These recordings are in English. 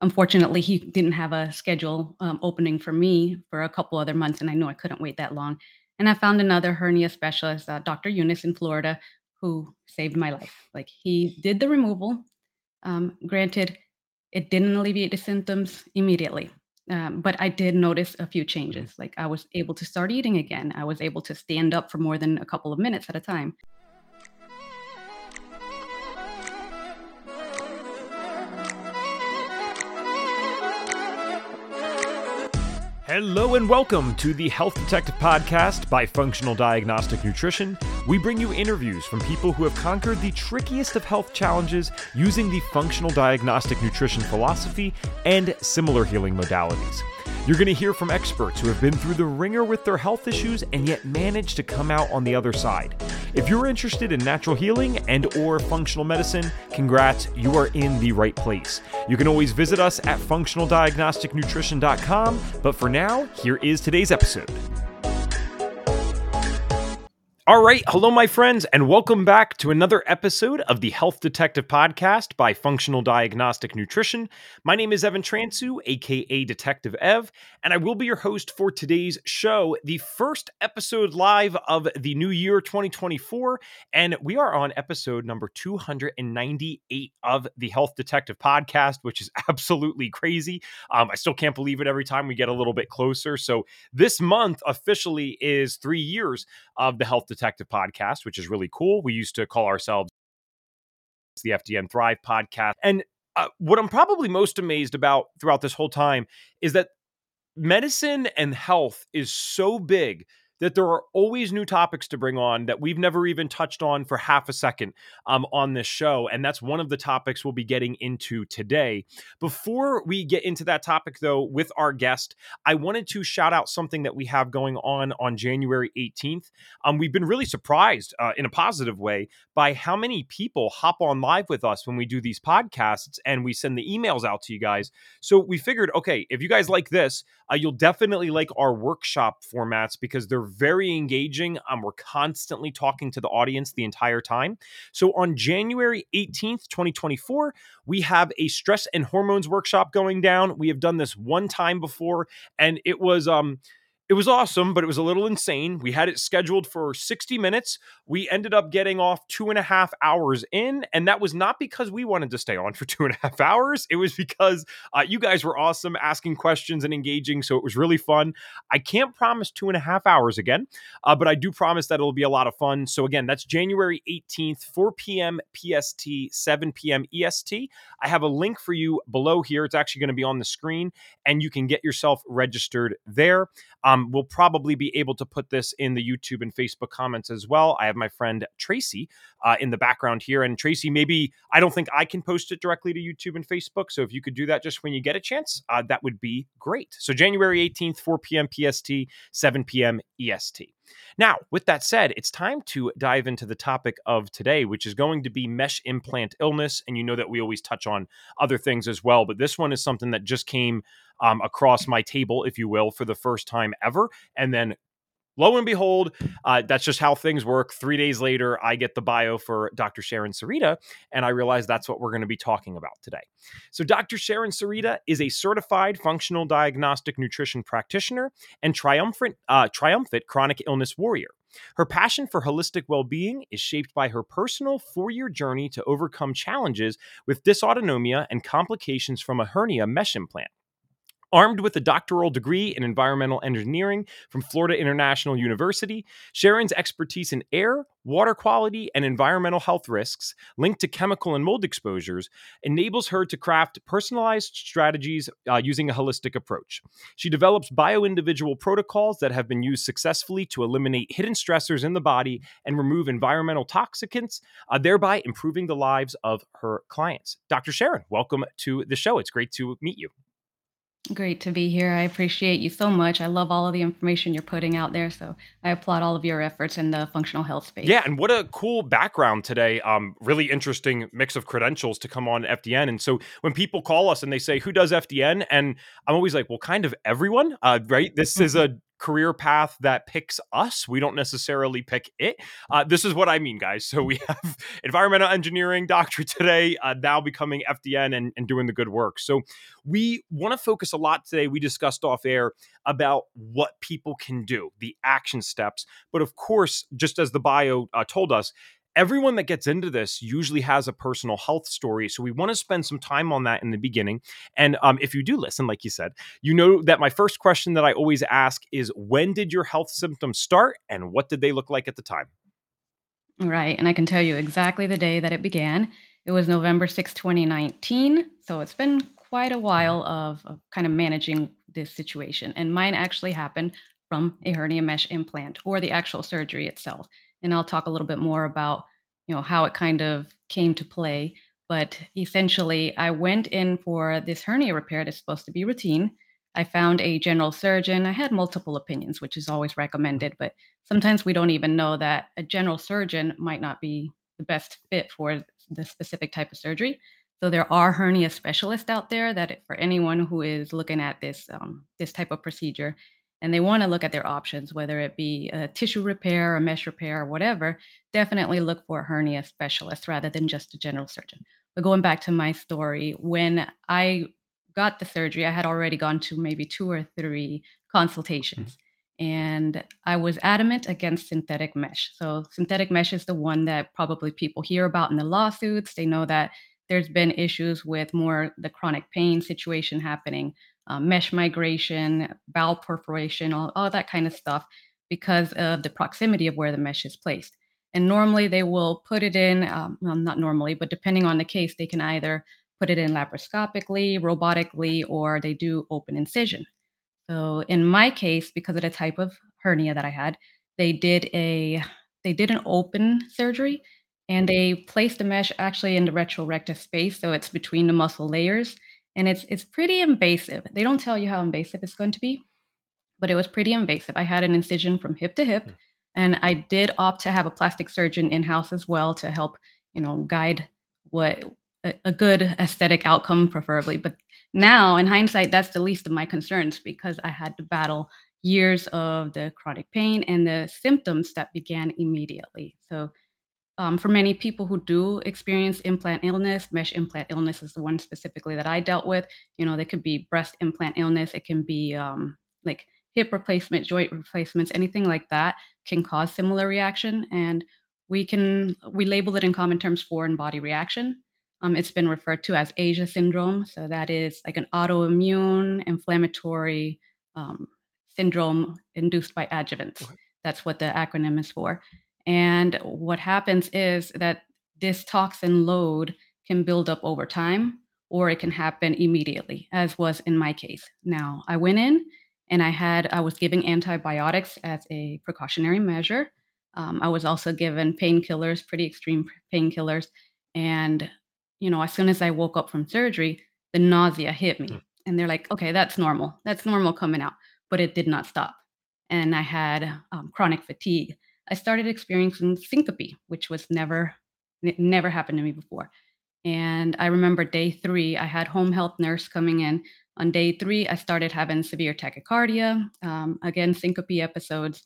unfortunately, he didn't have a schedule um, opening for me for a couple other months, and I knew I couldn't wait that long. And I found another hernia specialist, uh, Dr. Yunis in Florida, who saved my life. Like he did the removal. Um, granted, it didn't alleviate the symptoms immediately, um, but I did notice a few changes. Like I was able to start eating again. I was able to stand up for more than a couple of minutes at a time. Hello and welcome to the Health Detective Podcast by Functional Diagnostic Nutrition. We bring you interviews from people who have conquered the trickiest of health challenges using the functional diagnostic nutrition philosophy and similar healing modalities. You're going to hear from experts who have been through the ringer with their health issues and yet managed to come out on the other side. If you're interested in natural healing and or functional medicine, congrats, you are in the right place. You can always visit us at functionaldiagnosticnutrition.com, but for now, here is today's episode. All right. Hello, my friends, and welcome back to another episode of the Health Detective Podcast by Functional Diagnostic Nutrition. My name is Evan Transue, aka Detective Ev, and I will be your host for today's show, the first episode live of the new year 2024. And we are on episode number 298 of the Health Detective Podcast, which is absolutely crazy. Um, I still can't believe it every time we get a little bit closer. So, this month officially is three years of the Health Detective podcast, which is really cool. We used to call ourselves the FDN Thrive podcast. And uh, what I'm probably most amazed about throughout this whole time is that medicine and health is so big that there are always new topics to bring on that we've never even touched on for half a second um, on this show. And that's one of the topics we'll be getting into today. Before we get into that topic, though, with our guest, I wanted to shout out something that we have going on on January 18th. Um, we've been really surprised uh, in a positive way by how many people hop on live with us when we do these podcasts and we send the emails out to you guys. So we figured, okay, if you guys like this, uh, you'll definitely like our workshop formats because they're very engaging. Um, we're constantly talking to the audience the entire time. So on January 18th, 2024, we have a stress and hormones workshop going down. We have done this one time before, and it was um it was awesome, but it was a little insane. We had it scheduled for 60 minutes. We ended up getting off two and a half hours in. And that was not because we wanted to stay on for two and a half hours. It was because uh, you guys were awesome asking questions and engaging. So it was really fun. I can't promise two and a half hours again, uh, but I do promise that it'll be a lot of fun. So again, that's January 18th, 4 p.m. PST, 7 p.m. EST. I have a link for you below here. It's actually going to be on the screen, and you can get yourself registered there. Um, we'll probably be able to put this in the YouTube and Facebook comments as well. I have my friend Tracy uh, in the background here. And Tracy, maybe I don't think I can post it directly to YouTube and Facebook. So if you could do that just when you get a chance, uh, that would be great. So January 18th, 4 p.m. PST, 7 p.m. EST. Now, with that said, it's time to dive into the topic of today, which is going to be mesh implant illness. And you know that we always touch on other things as well, but this one is something that just came um, across my table, if you will, for the first time ever. And then lo and behold, uh, that's just how things work. Three days later, I get the bio for Dr. Sharon Surita, and I realize that's what we're going to be talking about today. So, Dr. Sharon Surita is a certified functional diagnostic nutrition practitioner and triumphant, uh, triumphant chronic illness warrior. Her passion for holistic well being is shaped by her personal four year journey to overcome challenges with dysautonomia and complications from a hernia mesh implant. Armed with a doctoral degree in environmental engineering from Florida International University, Sharon's expertise in air, water quality, and environmental health risks linked to chemical and mold exposures enables her to craft personalized strategies uh, using a holistic approach. She develops bio individual protocols that have been used successfully to eliminate hidden stressors in the body and remove environmental toxicants, uh, thereby improving the lives of her clients. Dr. Sharon, welcome to the show. It's great to meet you. Great to be here. I appreciate you so much. I love all of the information you're putting out there. So I applaud all of your efforts in the functional health space. Yeah, and what a cool background today. Um, really interesting mix of credentials to come on FDN. And so when people call us and they say, "Who does FDN?" and I'm always like, "Well, kind of everyone, uh, right? This is a career path that picks us. We don't necessarily pick it. Uh, this is what I mean, guys. So we have environmental engineering doctorate today, uh, now becoming FDN and, and doing the good work. So we want to focus a lot today. We discussed off air about what people can do, the action steps. But of course, just as the bio uh, told us, everyone that gets into this usually has a personal health story. So we want to spend some time on that in the beginning. And um, if you do listen, like you said, you know that my first question that I always ask is when did your health symptoms start and what did they look like at the time? Right. And I can tell you exactly the day that it began. It was November 6, 2019. So it's been quite a while of, of kind of managing this situation. And mine actually happened from a hernia mesh implant or the actual surgery itself and I'll talk a little bit more about, you know, how it kind of came to play. But essentially, I went in for this hernia repair that's supposed to be routine. I found a general surgeon. I had multiple opinions, which is always recommended, but sometimes we don't even know that a general surgeon might not be the best fit for the specific type of surgery. So there are hernia specialists out there that for anyone who is looking at this um, this type of procedure, and they want to look at their options, whether it be a tissue repair, a mesh repair, or whatever, definitely look for a hernia specialist rather than just a general surgeon. But going back to my story, when I got the surgery, I had already gone to maybe two or three mm-hmm. consultations. And I was adamant against synthetic mesh. So, synthetic mesh is the one that probably people hear about in the lawsuits. They know that there's been issues with more the chronic pain situation happening uh, mesh migration, bowel perforation, all, all that kind of stuff because of the proximity of where the mesh is placed. And normally they will put it in, um, well, not normally, but depending on the case, they can either put it in laparoscopically, robotically, or they do open incision. So in my case, because of the type of hernia that I had, they did a they did an open surgery and they placed the mesh actually in the retrorectus space, so it's between the muscle layers and it's it's pretty invasive. They don't tell you how invasive it's going to be, but it was pretty invasive. I had an incision from hip to hip, Mm. and I did opt to have a plastic surgeon in house as well to help, you know, guide what a, a good aesthetic outcome, preferably. But now, in hindsight, that's the least of my concerns because I had to battle years of the chronic pain and the symptoms that began immediately. So um, for many people who do experience implant illness, mesh implant illness is the one specifically that I dealt with. You know, there could be breast implant illness, it can be um, like hip replacement, joint replacements, anything like that can cause similar reaction. And we can we label it in common terms foreign body reaction. Um, it's been referred to as ASIA syndrome. So that is like an autoimmune inflammatory um, syndrome induced by adjuvants. That's what the acronym is for. And what happens is that this toxin load can build up over time or it can happen immediately, as was in my case. Now, I went in and I had, I was giving antibiotics as a precautionary measure. Um, I was also given painkillers, pretty extreme painkillers. And, you know, as soon as I woke up from surgery, the nausea hit me. Mm. And they're like, okay, that's normal. That's normal coming out. But it did not stop. And I had um, chronic fatigue I started experiencing syncope, which was never never happened to me before. And I remember day three, I had home health nurse coming in. On day three, I started having severe tachycardia, um, again syncope episodes.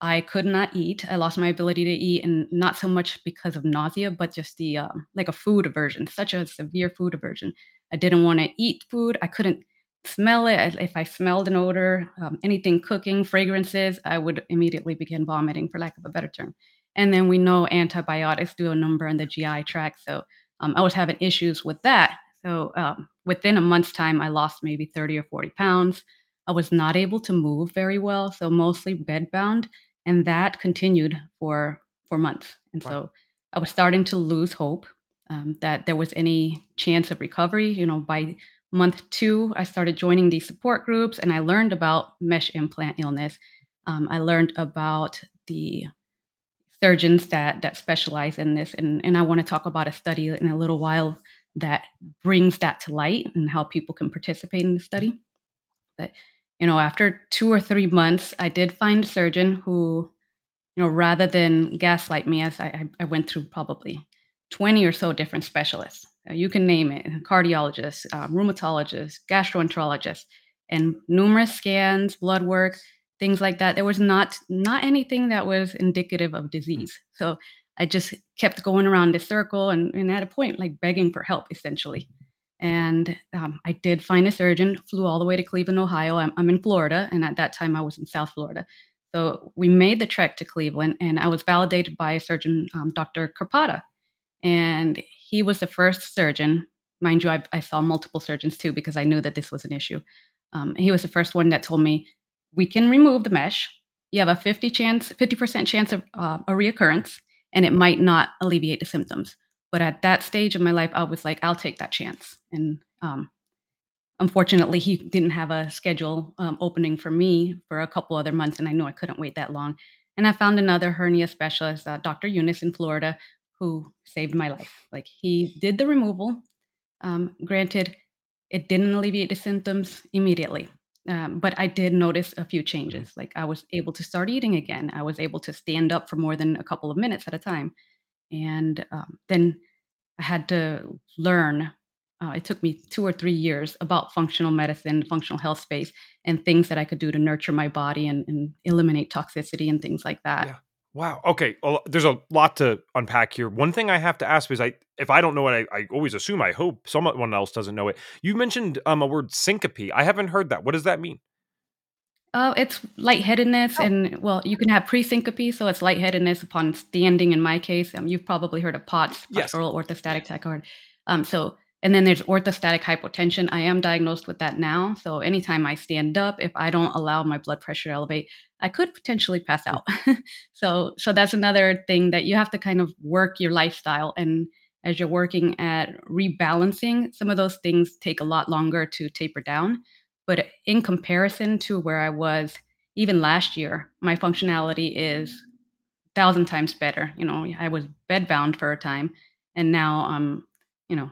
I could not eat. I lost my ability to eat, and not so much because of nausea, but just the um, like a food aversion, such a severe food aversion. I didn't want to eat food. I couldn't smell it. If I smelled an odor, um, anything cooking, fragrances, I would immediately begin vomiting, for lack of a better term. And then we know antibiotics do a number on the GI tract. So um, I was having issues with that. So um, within a month's time, I lost maybe 30 or 40 pounds. I was not able to move very well, so mostly bedbound. And that continued for, for months. And Wow. so I was starting to lose hope um, that there was any chance of recovery. You know, by month two, I started joining these support groups and I learned about mesh implant illness. Um, I learned about the surgeons that that specialize in this, and, and I want to talk about a study in a little while that brings that to light and how people can participate in the study. But you know, after two or three months, I did find a surgeon who, you know, rather than gaslight me, as I, I I went through probably 20 or so different specialists. Uh, You can name it cardiologist, uh, rheumatologist, gastroenterologist, and numerous scans, blood work. things like that. There was not not anything that was indicative of Mm. disease. So I just kept going around this circle and, and at a point like begging for help essentially. And um, I did find a surgeon, flew all the way to Cleveland, Ohio. I'm, I'm in Florida, and at that time I was in South Florida. So we made the trek to Cleveland, and I was validated by a surgeon, um, Dr. Krpata. And he was the first surgeon. Mind you, I, I saw multiple surgeons too because I knew that this was an issue. Um, he was the first one that told me we can remove the mesh. You have a 50 chance, 50% chance of uh, a reoccurrence, and it might not alleviate the symptoms. But at that stage of my life, I was like, I'll take that chance. And um, unfortunately, he didn't have a schedule um, opening for me for a couple other months, and I knew I couldn't wait that long. And I found another hernia specialist, uh, Dr. Yunis in Florida, who saved my life. Like he did the removal. Um, granted, it didn't alleviate the symptoms immediately, um, but I did notice a few Mhm. changes. Like I was able to start eating again. I was able to stand up for more than a couple of minutes at a time, and um, then I had to learn. Uh, it took me two or three years about functional medicine, functional health space, and things that I could do to nurture my body and, and eliminate toxicity and things like that. Yeah. Wow. Okay. Well, there's a lot to unpack here. One thing I have to ask is I if I don't know it, I, I always assume I hope someone else doesn't know it. You mentioned um a word syncope. I haven't heard that. What does that mean? Oh, it's lightheadedness, Oh, and well, you can have pre-syncope, so it's lightheadedness upon standing. In my case, um, you've probably heard of POTS, yes. postural orthostatic tachycardia. Um, so, and then there's orthostatic hypotension. I am diagnosed with that now. So, anytime I stand up, if I don't allow my blood pressure to elevate, I could potentially pass Mm, out. so, so that's another thing that you have to kind of work your lifestyle, and as you're working at rebalancing, some of those things take a lot longer to taper down but in comparison to where I was even last year, my functionality is a 1,000 times better. You know, I was bedbound for a time, and now I'm, you know,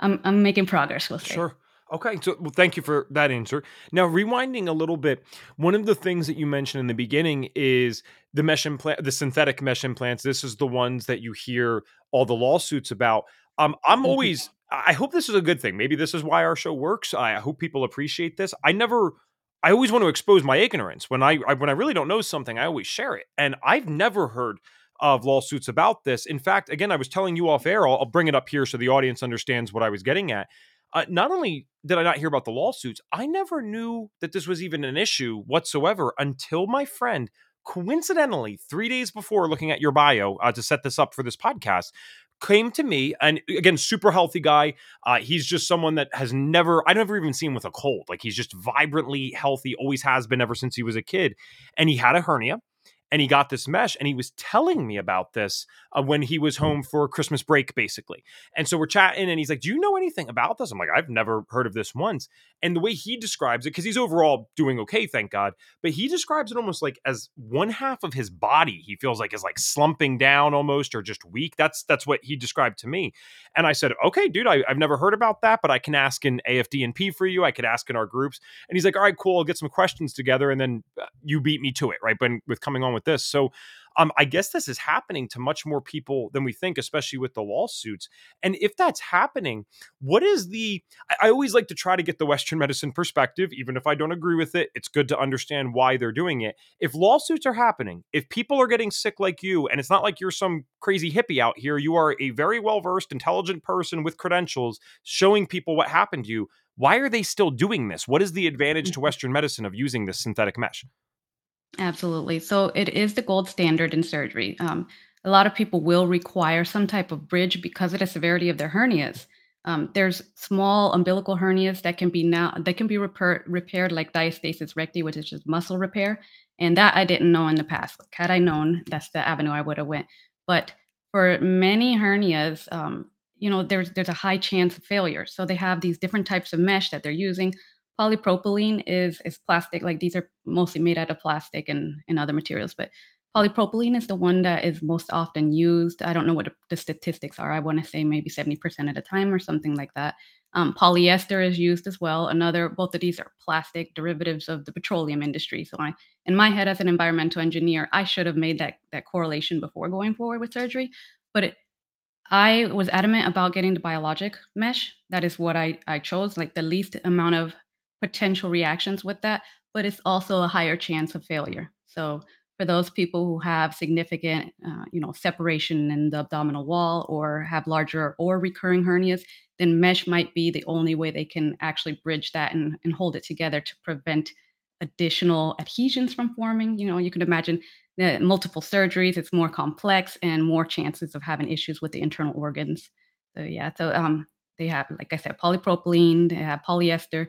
I'm I'm making progress, we'll say. Sure. Okay. So, well, thank you for that answer. Now, rewinding a little bit, one of the things that you mentioned in the beginning is the mesh implant, the synthetic mesh implants. This is the ones that you hear all the lawsuits about. Um, I'm Mhm. always, I I hope this is a good thing. Maybe this is why our show works. I hope people appreciate this. I never, I always want to expose my ignorance. When I, I when I really don't know something, I always share it. And I've never heard of lawsuits about this. In fact, again, I was telling you off air. I'll, I'll bring it up here so the audience understands what I was getting at uh, not only did I not hear about the lawsuits, I never knew that this was even an issue whatsoever until my friend, coincidentally, three days before looking at your bio uh, to set this up for this podcast, came to me and again, super healthy guy. Uh, he's just someone that has never, I never even seen him with a cold. Like he's just vibrantly healthy, always has been ever since he was a kid. And he had a hernia and he got this mesh and he was telling me about this uh, when he was home for Christmas break, basically. And so we're chatting, and he's like, Do you know anything about this? I'm like, I've never heard of this once. And the way he describes it, because he's overall doing okay, thank God, but he describes it almost like as one half of his body he feels like is like slumping down almost or just weak. That's that's what he described to me. And I said, Okay, dude, I, I've never heard about that, but I can ask in AFDNP for you. I could ask in our groups. And he's like, All right, cool, I'll get some questions together, and then uh, you beat me to it, right? But with coming on with this. So um, I guess this is happening to much more people than we think, especially with the lawsuits. And if that's happening, what is the? I, I always like to try to get the Western medicine perspective, even if I don't agree with it. It's good to understand why they're doing it. If lawsuits are happening, if people are getting sick like you, and it's not like you're some crazy hippie out here, you are a very well versed, intelligent person with credentials showing people what happened to you. Why are they still doing this? What is the advantage to Mhm. Western medicine of using this synthetic mesh? Absolutely. So it is the gold standard in surgery. Um, a lot of people will require some type of bridge because of the severity of their hernias. Um, there's small umbilical hernias that can be now that can be repair, repaired like diastasis recti, which is just muscle repair, and that I didn't know in the past. Like, had I known, that's the avenue I would have went. But for many hernias, um, you know, there's there's a high chance of failure. So they have these different types of mesh that they're using Polypropylene is is plastic, like, these are mostly made out of plastic and and other materials, but polypropylene is the one that is most often used. I don't know what the statistics are. I wanna say maybe 70% of the time or something like that. Um, polyester is used as well. Another both of these are plastic derivatives of the petroleum industry. So I in my head as an environmental engineer, I should have made that that correlation before going forward with surgery, but it I was adamant about getting the biologic mesh. That is what I I chose, like, the least amount of potential reactions with that, but it's also a higher chance of failure. So for those people who have significant, uh, you know, separation in the abdominal wall or have larger or recurring hernias, then mesh might be the only way they can actually bridge that and, and hold it together to prevent additional adhesions from forming. You know, you can imagine the multiple surgeries, it's more complex and more chances of having issues with the internal organs. So yeah, so um, they have, like I said, polypropylene, they have polyester,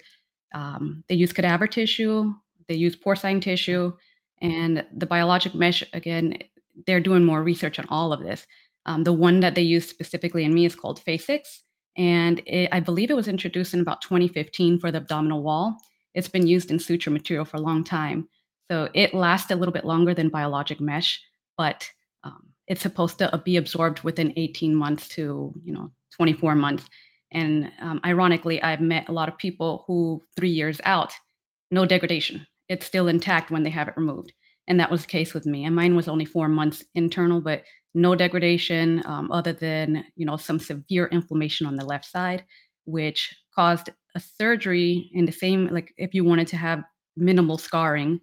um, they use cadaver tissue, they use porcine tissue, and the biologic mesh, again, they're doing more research on all of this. Um, the one that they use specifically in me is called Phasix, and it, I believe it was introduced in about 2015 for the abdominal wall. It's been used in suture material for a long time. So it lasts a little bit longer than biologic mesh, but um, it's supposed to be absorbed within 18 months to you know 24 months. And um, ironically, I've met a lot of people who three years out, no degradation. It's still intact when they have it removed. And that was the case with me. And mine was only four months internal, but no degradation um, other than you know some severe inflammation on the left side, which caused a surgery in the same like if you wanted to have minimal scarring,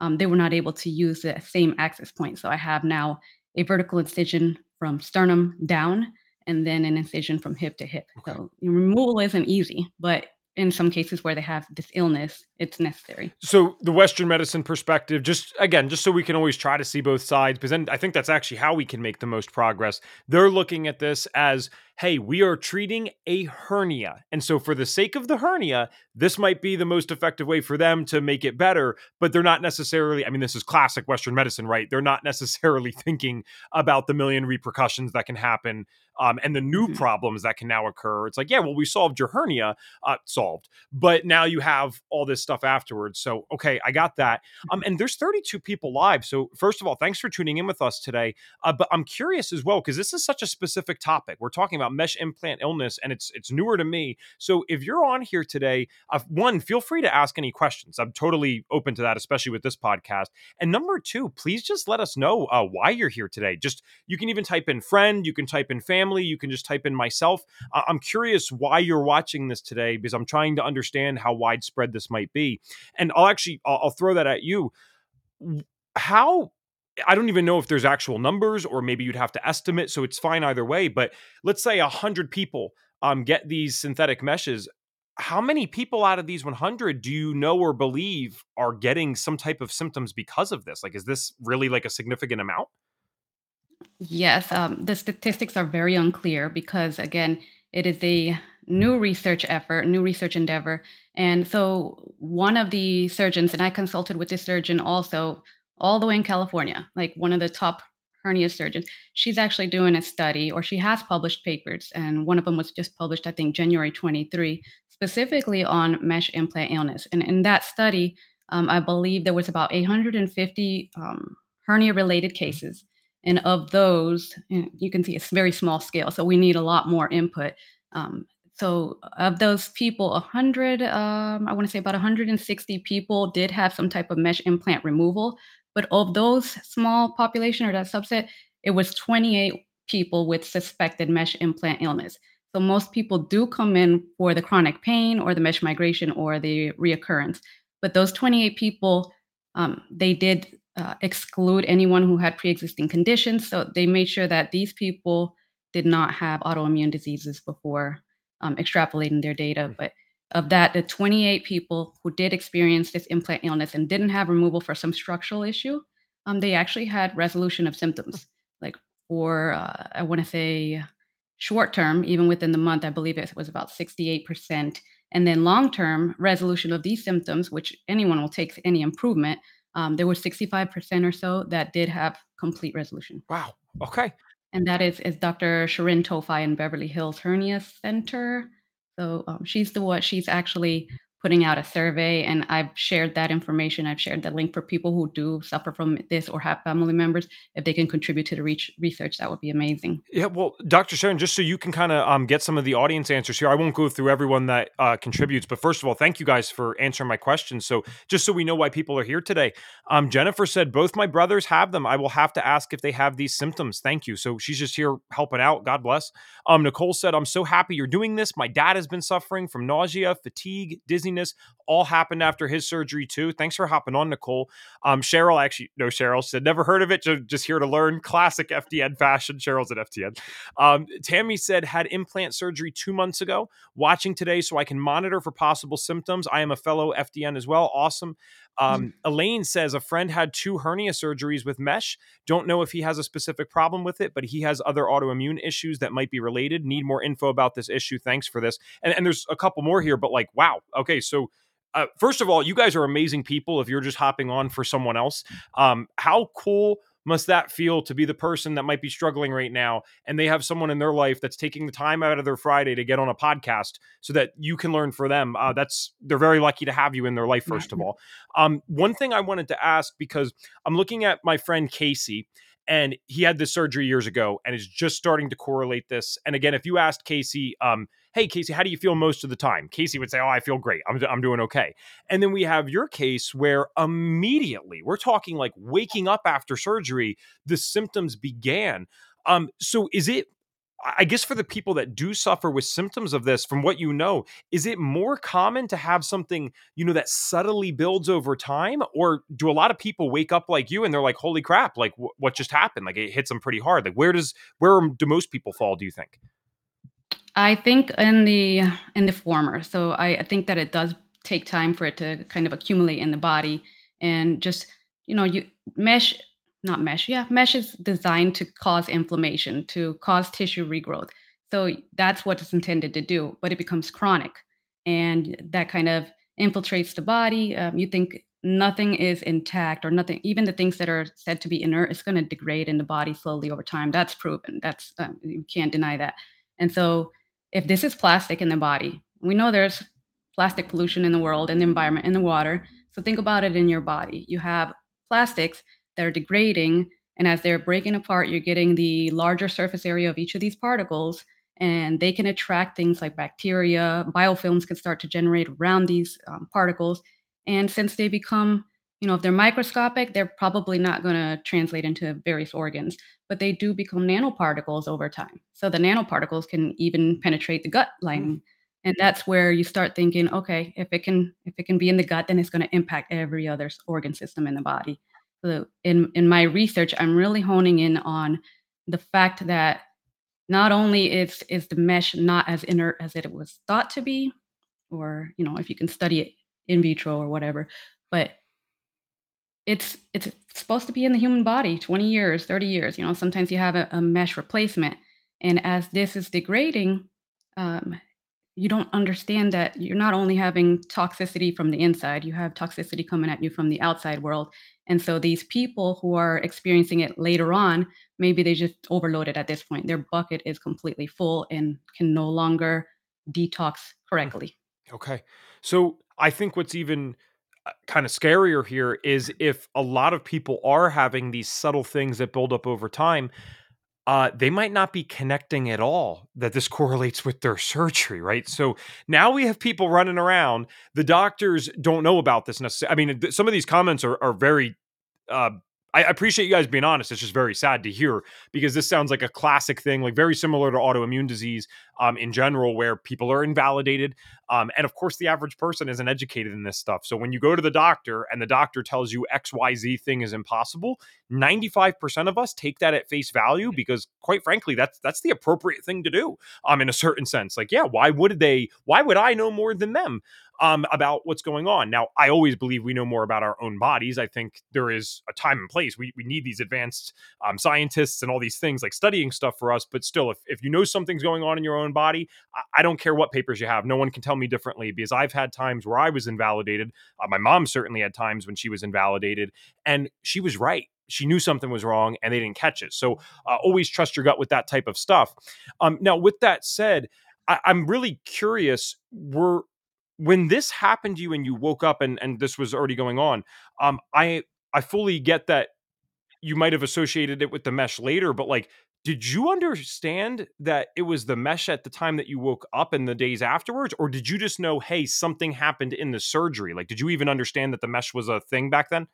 um, they were not able to use the same access point. So I have now a vertical incision from sternum down and then an incision from hip to hip. Okay. So removal isn't easy, but in some cases where they have this illness, it's necessary. So the Western medicine perspective, just again, just so we can always try to see both sides, because then I think that's actually how we can make the most progress. They're looking at this as, hey, we are treating a hernia. And so for the sake of the hernia, this might be the most effective way for them to make it better, but they're not necessarily, I mean, this is classic Western medicine, right? They're not necessarily thinking about the million repercussions that can happen um, and the new Mhm. problems that can now occur. It's like, yeah, well, we solved your hernia, uh, solved, but now you have all this stuff afterwards. So, okay, I got that. Um, and there's 32 people live. So, first of all, thanks for tuning in with us today. Uh, but I'm curious as well because this is such a specific topic. We're talking about mesh implant illness, and it's it's newer to me. So, if you're on here today, uh, one, feel free to ask any questions. I'm totally open to that, especially with this podcast. And number two, please just let us know uh, why you're here today. Just you can even type in friend, you can type in family, you can just type in myself. I- I'm curious why you're watching this today because I'm trying to understand how widespread this might be. And I'll actually I'll, I'll throw that at you. How I don't even know if there's actual numbers or maybe you'd have to estimate, so it's fine either way. But let's say a hundred people um, get these synthetic meshes. How many people out of these 100 do you know or believe are getting some type of symptoms because of this? Like, is this really like a significant amount? Yes, um, the statistics are very unclear because, again, it is a new research effort, new research endeavor. And so, one of the surgeons, and I consulted with this surgeon also, all the way in California, like one of the top hernia surgeons, she's actually doing a study, or she has published papers. And one of them was just published, I think, January 23, specifically on mesh implant illness. And in that study, um, I believe there was about 850 um, hernia related cases and of those, you can see it's very small scale, so we need a lot more input. Um, so of those people, 100, um, I want to say about 160 people did have some type of mesh implant removal. But of those small population or that subset, it was 28 people with suspected mesh implant illness. So most people do come in for the chronic pain or the mesh migration or the reoccurrence. But those 28 people, um, they did uh, exclude anyone who had pre-existing conditions. So they made sure that these people did not have autoimmune diseases before um, extrapolating their data. But of that, the 28 people who did experience this implant illness and didn't have removal for some structural issue, um, they actually had resolution of symptoms. Like for, uh, I want to say, short term, even within the month, I believe it was about 68%. And then long term, resolution of these symptoms, which anyone will take any improvement, um, there were 65% or so that did have complete resolution. Wow. Okay. And that is, is Dr. Shirin Towfigh in Beverly Hills Hernia Center. So um, she's the one, she's actually putting out a survey, and I've shared that information. I've shared the link for people who do suffer from this or have family members. If they can contribute to the reach, research, that would be amazing. Yeah, well, Dr. Sharon, just so you can kind of um, get some of the audience answers here, I won't go through everyone that uh, contributes, but first of all, thank you guys for answering my questions. So, just so we know why people are here today, um, Jennifer said both my brothers have them. I will have to ask if they have these symptoms. Thank you. So she's just here helping out. God bless. Um, Nicole said, "I'm so happy you're doing this. My dad has been suffering from nausea, fatigue, dizziness." Dizziness all happened after his surgery too. Thanks for hopping on, Nicole. Um, Cheryl actually, no, Cheryl said never heard of it. Just, just here to learn. Classic FDN fashion. Cheryl's at FDN. Um, Tammy said had implant surgery two months ago. Watching today so I can monitor for possible symptoms. I am a fellow FDN as well. Awesome. Um, mm. Elaine says a friend had two hernia surgeries with mesh. Don't know if he has a specific problem with it, but he has other autoimmune issues that might be related. Need more info about this issue. Thanks for this. And, and there's a couple more here, but like, wow. Okay, so uh, first of all, you guys are amazing people. If you're just hopping on for someone else, um, how cool must that feel to be the person that might be struggling right now and they have someone in their life that's taking the time out of their friday to get on a podcast so that you can learn for them uh, that's they're very lucky to have you in their life first of all. Um, one thing i wanted to ask because i'm looking at my friend casey and he had this surgery years ago and is just starting to correlate this and again if you asked casey um, hey, Casey, how do you feel most of the time? Casey would say, oh, I feel great. I'm, I'm doing okay. And then we have your case where immediately, we're talking like waking up after surgery, the symptoms began. Um, so is it I guess for the people that do suffer with symptoms of this, from what you know, is it more common to have something, you know, that subtly builds over time? Or do a lot of people wake up like you and they're like, holy crap, like w- what just happened? Like it hits them pretty hard. Like where does, where do most people fall, do you think? I think in the in the former. So I, I think that it does take time for it to kind of accumulate in the body and just you know you mesh not mesh yeah mesh is designed to cause inflammation to cause tissue regrowth. So that's what it's intended to do but it becomes chronic and that kind of infiltrates the body. Um, you think nothing is intact or nothing even the things that are said to be inert is going to degrade in the body slowly over time. That's proven. That's um, you can't deny that. And so if this is plastic in the body, we know there's plastic pollution in the world, in the environment, in the water. So think about it in your body. You have plastics that are degrading, and as they're breaking apart, you're getting the larger surface area of each of these particles, and they can attract things like bacteria. Biofilms can start to generate around these um, particles. And since they become you know, if they're microscopic, they're probably not going to translate into various organs, but they do become nanoparticles over time. So the nanoparticles can even penetrate the gut lining. Mm. And that's where you start thinking, okay, if it can if it can be in the gut, then it's going to impact every other organ system in the body. So in in my research, I'm really honing in on the fact that not only is is the mesh not as inert as it was thought to be, or you know, if you can study it in vitro or whatever, but it's it's supposed to be in the human body 20 years 30 years you know sometimes you have a, a mesh replacement. And as this is degrading um, you don't understand that you're not only having toxicity from the inside you have toxicity coming at you from the outside world. And so these people who are experiencing it later on maybe they just overloaded at this point. Their bucket is completely full and can no longer detox correctly. Okay. So i think what's even kind of scarier here is if a lot of people are having these subtle things that build up over time uh, they might not be connecting at all that this correlates with their surgery, right? So now we have people running around. The doctors don't know about this necessarily. I mean, some of these comments are, are very uh, I appreciate you guys being honest. It's just very sad to hear because this sounds like a classic thing, like very similar to autoimmune disease um, in general, where people are invalidated. Um, and of course, the average person isn't educated in this stuff. So when you go to the doctor and the doctor tells you XYZ thing is impossible, 95% of us take that at face value because quite frankly, that's that's the appropriate thing to do. Um, in a certain sense. Like, yeah, why would they, why would I know more than them? um, about what's going on. Now, I always believe we know more about our own bodies. I think there is a time and place. We, we need these advanced um, scientists and all these things like studying stuff for us. But still, if, if you know something's going on in your own body, I, don't care what papers you have. No one can tell me differently because I've had times where I was invalidated. Uh, my mom certainly had times when she was invalidated, and she was right she knew something was wrong and they didn't catch it. So uh, always trust your gut with that type of stuff. Um, now, with that said, I- am really curious. Were when this happened to you and you woke up and and this was already going on um i i fully get that you might have associated it with the mesh later but like did you understand that it was the mesh at the time that you woke up and the days afterwards or did you just know hey something happened in the surgery like did you even understand that the mesh was a thing back then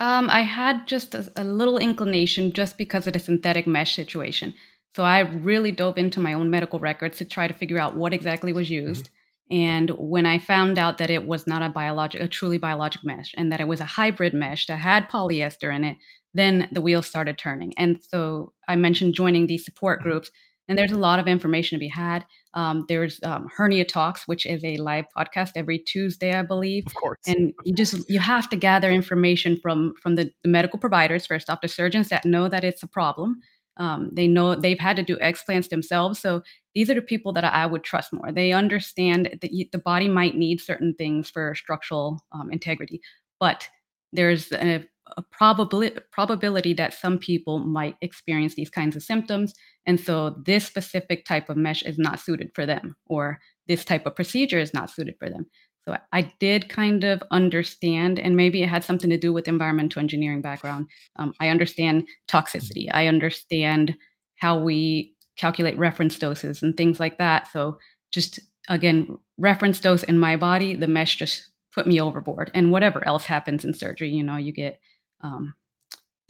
um, I had just a, a little inclination just because of the synthetic mesh situation. So I really dove into my own medical records to try to figure out what exactly was mm-hmm. used. And when I found out that it was not a biologic a truly biologic mesh and that it was a hybrid mesh that had polyester in it, then the wheels started turning. And so I mentioned joining these support Mhm. groups, and there's a lot of information to be had. Um, there's um, Hernia Talks, which is a live podcast every Tuesday, I believe. Of course. And you just you have to gather information from from the, the medical providers first off, the surgeons that know that it's a problem. Um, they know they've had to do explants themselves, so these are the people that I would trust more. They understand that you, the body might need certain things for structural um, integrity, but there's a, a probability probability that some people might experience these kinds of symptoms, and so this specific type of mesh is not suited for them, or this type of procedure is not suited for them. So I did kind of understand, and maybe it had something to do with environmental engineering background. Um, I understand toxicity. I understand how we calculate reference doses and things like that. So just again, reference dose in my body, the mesh just put me overboard. And whatever else happens in surgery, you know, you get um,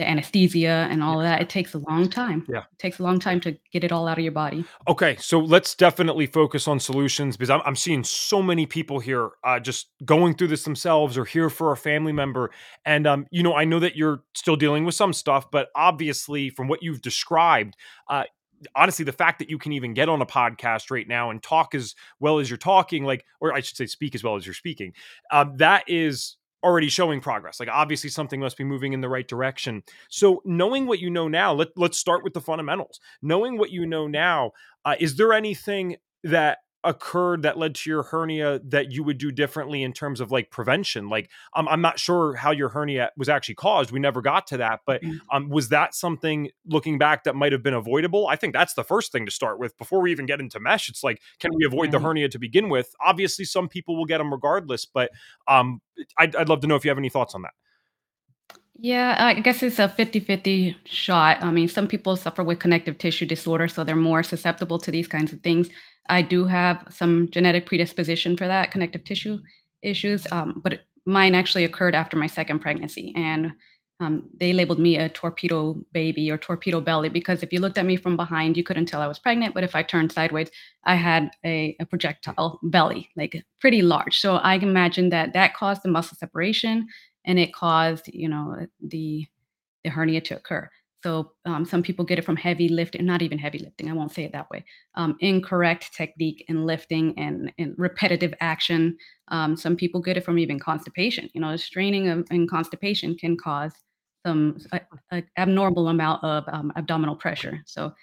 the anesthesia and all of that. It takes a long time. Yeah. It takes a long time to get it all out of your body. Okay, so let's definitely focus on solutions because I'm, I'm seeing so many people here uh, just going through this themselves or here for a family member. And, um, you know, I know that you're still dealing with some stuff, but obviously, from what you've described, uh, honestly, the fact that you can even get on a podcast right now and talk as well as you're talking, like, or I should say, speak as well as you're speaking, um, that is already showing progress. Like, obviously, something must be moving in the right direction. So, knowing what you know now, let, let's start with the fundamentals knowing what you know now, uh, is there anything that occurred that led to your hernia that you would do differently in terms of like prevention? Like, um, I'm not sure how your hernia was actually caused. We never got to that, but Mm. um, was that something looking back that might have been avoidable? I think that's the first thing to start with before we even get into mesh. It's like, can we avoid the hernia to begin with? Obviously, some people will get them regardless, but um, I'd, I'd love to know if you have any thoughts on that. Yeah, I guess it's a 50 50 shot. I mean, some people suffer with connective tissue disorder, so they're more susceptible to these kinds of things. I do have some genetic predisposition for that, connective tissue issues, um, but mine actually occurred after my second pregnancy. And um, they labeled me a torpedo baby or torpedo belly because if you looked at me from behind, you couldn't tell I was pregnant. But if I turned sideways, I had a, a projectile belly, like pretty large. So I imagine that that caused the muscle separation and it caused, you know, the the hernia to occur. So um, some people get it from heavy lifting, not even heavy lifting. I won't say it that way. Um, incorrect technique in lifting and, and repetitive action. Um, some people get it from even constipation. You know, straining of, and constipation can cause some a, a abnormal amount of um, abdominal pressure. So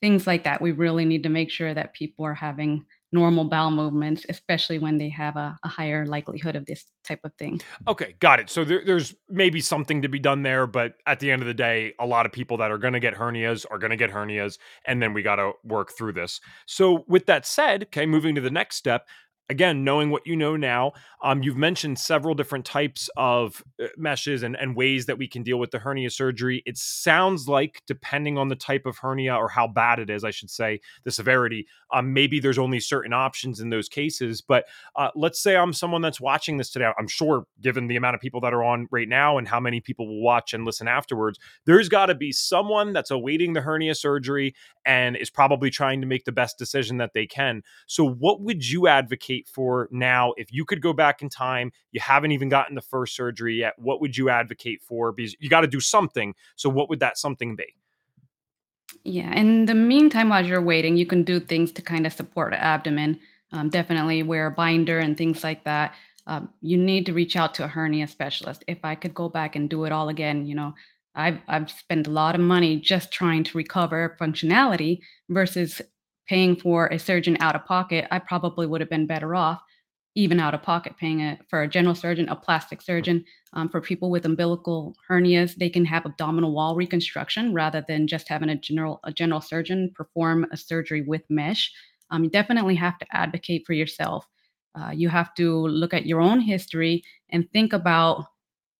things like that. We really need to make sure that people are having normal bowel movements, especially when they have a, a higher likelihood of this type of thing. Okay, got it. So there, there's maybe something to be done there, but at the end of the day, a lot of people that are going to get hernias are going to get hernias, and then we got to work through this. So, with that said, okay, moving to the next step. Again, knowing what you know now, um, you've mentioned several different types of uh, meshes and, and ways that we can deal with the hernia surgery. It sounds like, depending on the type of hernia or how bad it is, I should say, the severity, um, maybe there's only certain options in those cases. But uh, let's say I'm someone that's watching this today. I'm sure, given the amount of people that are on right now and how many people will watch and listen afterwards, there's got to be someone that's awaiting the hernia surgery and is probably trying to make the best decision that they can. So, what would you advocate for now if you could go back in time? You haven't even gotten the first surgery yet. What would you advocate for? Because you got to do something. So, what would that something be? Yeah, in the meantime, while you're waiting, you can do things to kind of support the abdomen. Um, definitely wear a binder and things like that. Um, you need to reach out to a hernia specialist. If I could go back and do it all again, you know, I've I've spent a lot of money just trying to recover functionality versus paying for a surgeon out of pocket. I probably would have been better off even out of pocket paying it for a general surgeon, a plastic surgeon. Um, for people with umbilical hernias, they can have abdominal wall reconstruction rather than just having a general a general surgeon perform a surgery with mesh. Um, you definitely have to advocate for yourself. Uh, you have to look at your own history and think about,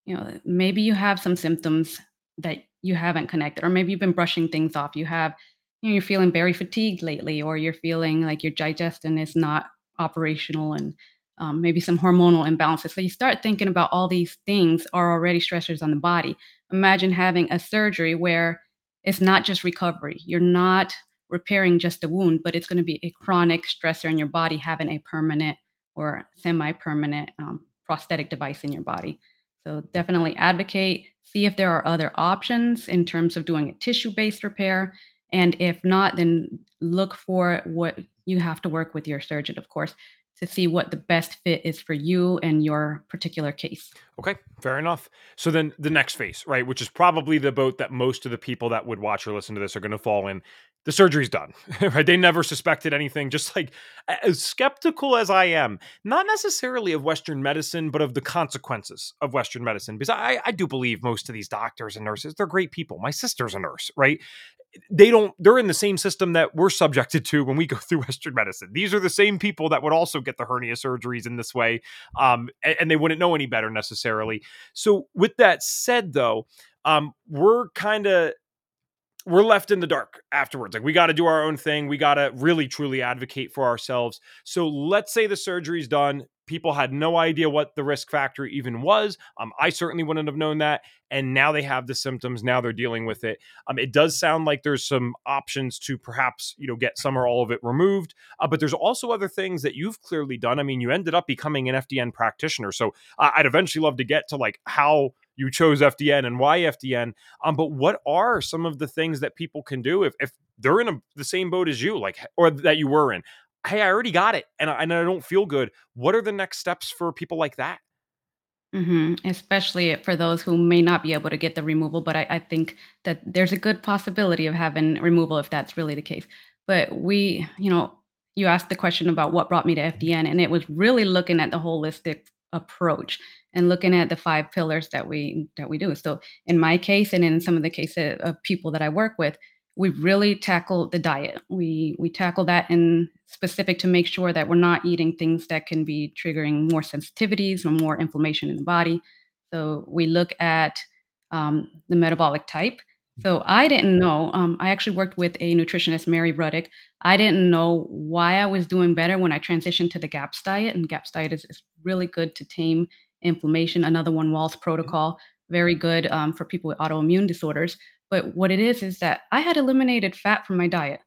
you know, maybe you have some symptoms that you haven't connected, or maybe you've been brushing things off. You have, you know, you're feeling very fatigued lately, or you're feeling like your digestion is not operational and um, maybe some hormonal imbalances. So you start thinking about all these things are already stressors on the body. Imagine having a surgery where it's not just recovery. You're not repairing just a wound, but it's going to be a chronic stressor in your body having a permanent or semi-permanent um, prosthetic device in your body. So definitely advocate, see if there are other options in terms of doing a tissue-based repair. And if not, then look for what you have to work with your surgeon, of course, to see what the best fit is for you and your particular case. Okay, fair enough. So then the next phase, right, which is probably the boat that most of the people that would watch or listen to this are going to fall in. The surgery's done, right? They never suspected anything. Just like as skeptical as I am, not necessarily of Western medicine, but of the consequences of Western medicine, because I, I do believe most of these doctors and nurses, they're great people. My sister's a nurse, right? They don't they're in the same system that we're subjected to when we go through western medicine these are the same people that would also get the hernia surgeries in this way um, and, and, they wouldn't know any better necessarily so with that said though um, we're kind of we're left in the dark afterwards. Like we got to do our own thing. We got to really truly advocate for ourselves. So let's say the surgery's done. People had no idea what the risk factor even was. Um, I certainly wouldn't have known that. And now they have the symptoms. Now they're dealing with it. Um, it does sound like there's some options to perhaps you know get some or all of it removed. Uh, but there's also other things that you've clearly done. I mean, you ended up becoming an FDN practitioner. So uh, I'd eventually love to get to like how you chose FDN and why FDN. Um, but what are some of the things that people can do if, if they're in a, the same boat as you, like, or that you were in? Hey, I already got it and I, and I don't feel good. What are the next steps for people like that? Mhm, especially for those who may not be able to get the removal, but I I think that there's a good possibility of having removal if that's really the case. But we you know, you asked the question about what brought me to FDN, and it was really looking at the holistic approach and looking at the 5 pillars that we that we do. So, in my case and in some of the cases of people that I work with, we really tackle the diet. We we tackle that in specific to make sure that we're not eating things that can be triggering more sensitivities or more inflammation in the body. So we look at um, the metabolic type. So I didn't know. Um, I actually worked with a nutritionist, Mary Ruddick. I didn't know why I was doing better when I transitioned to the GAPS diet, and GAPS diet is, is really good to tame inflammation. Another one, Wahls protocol, very good um, for people with autoimmune disorders. But what it is is that I had eliminated fat from my diet.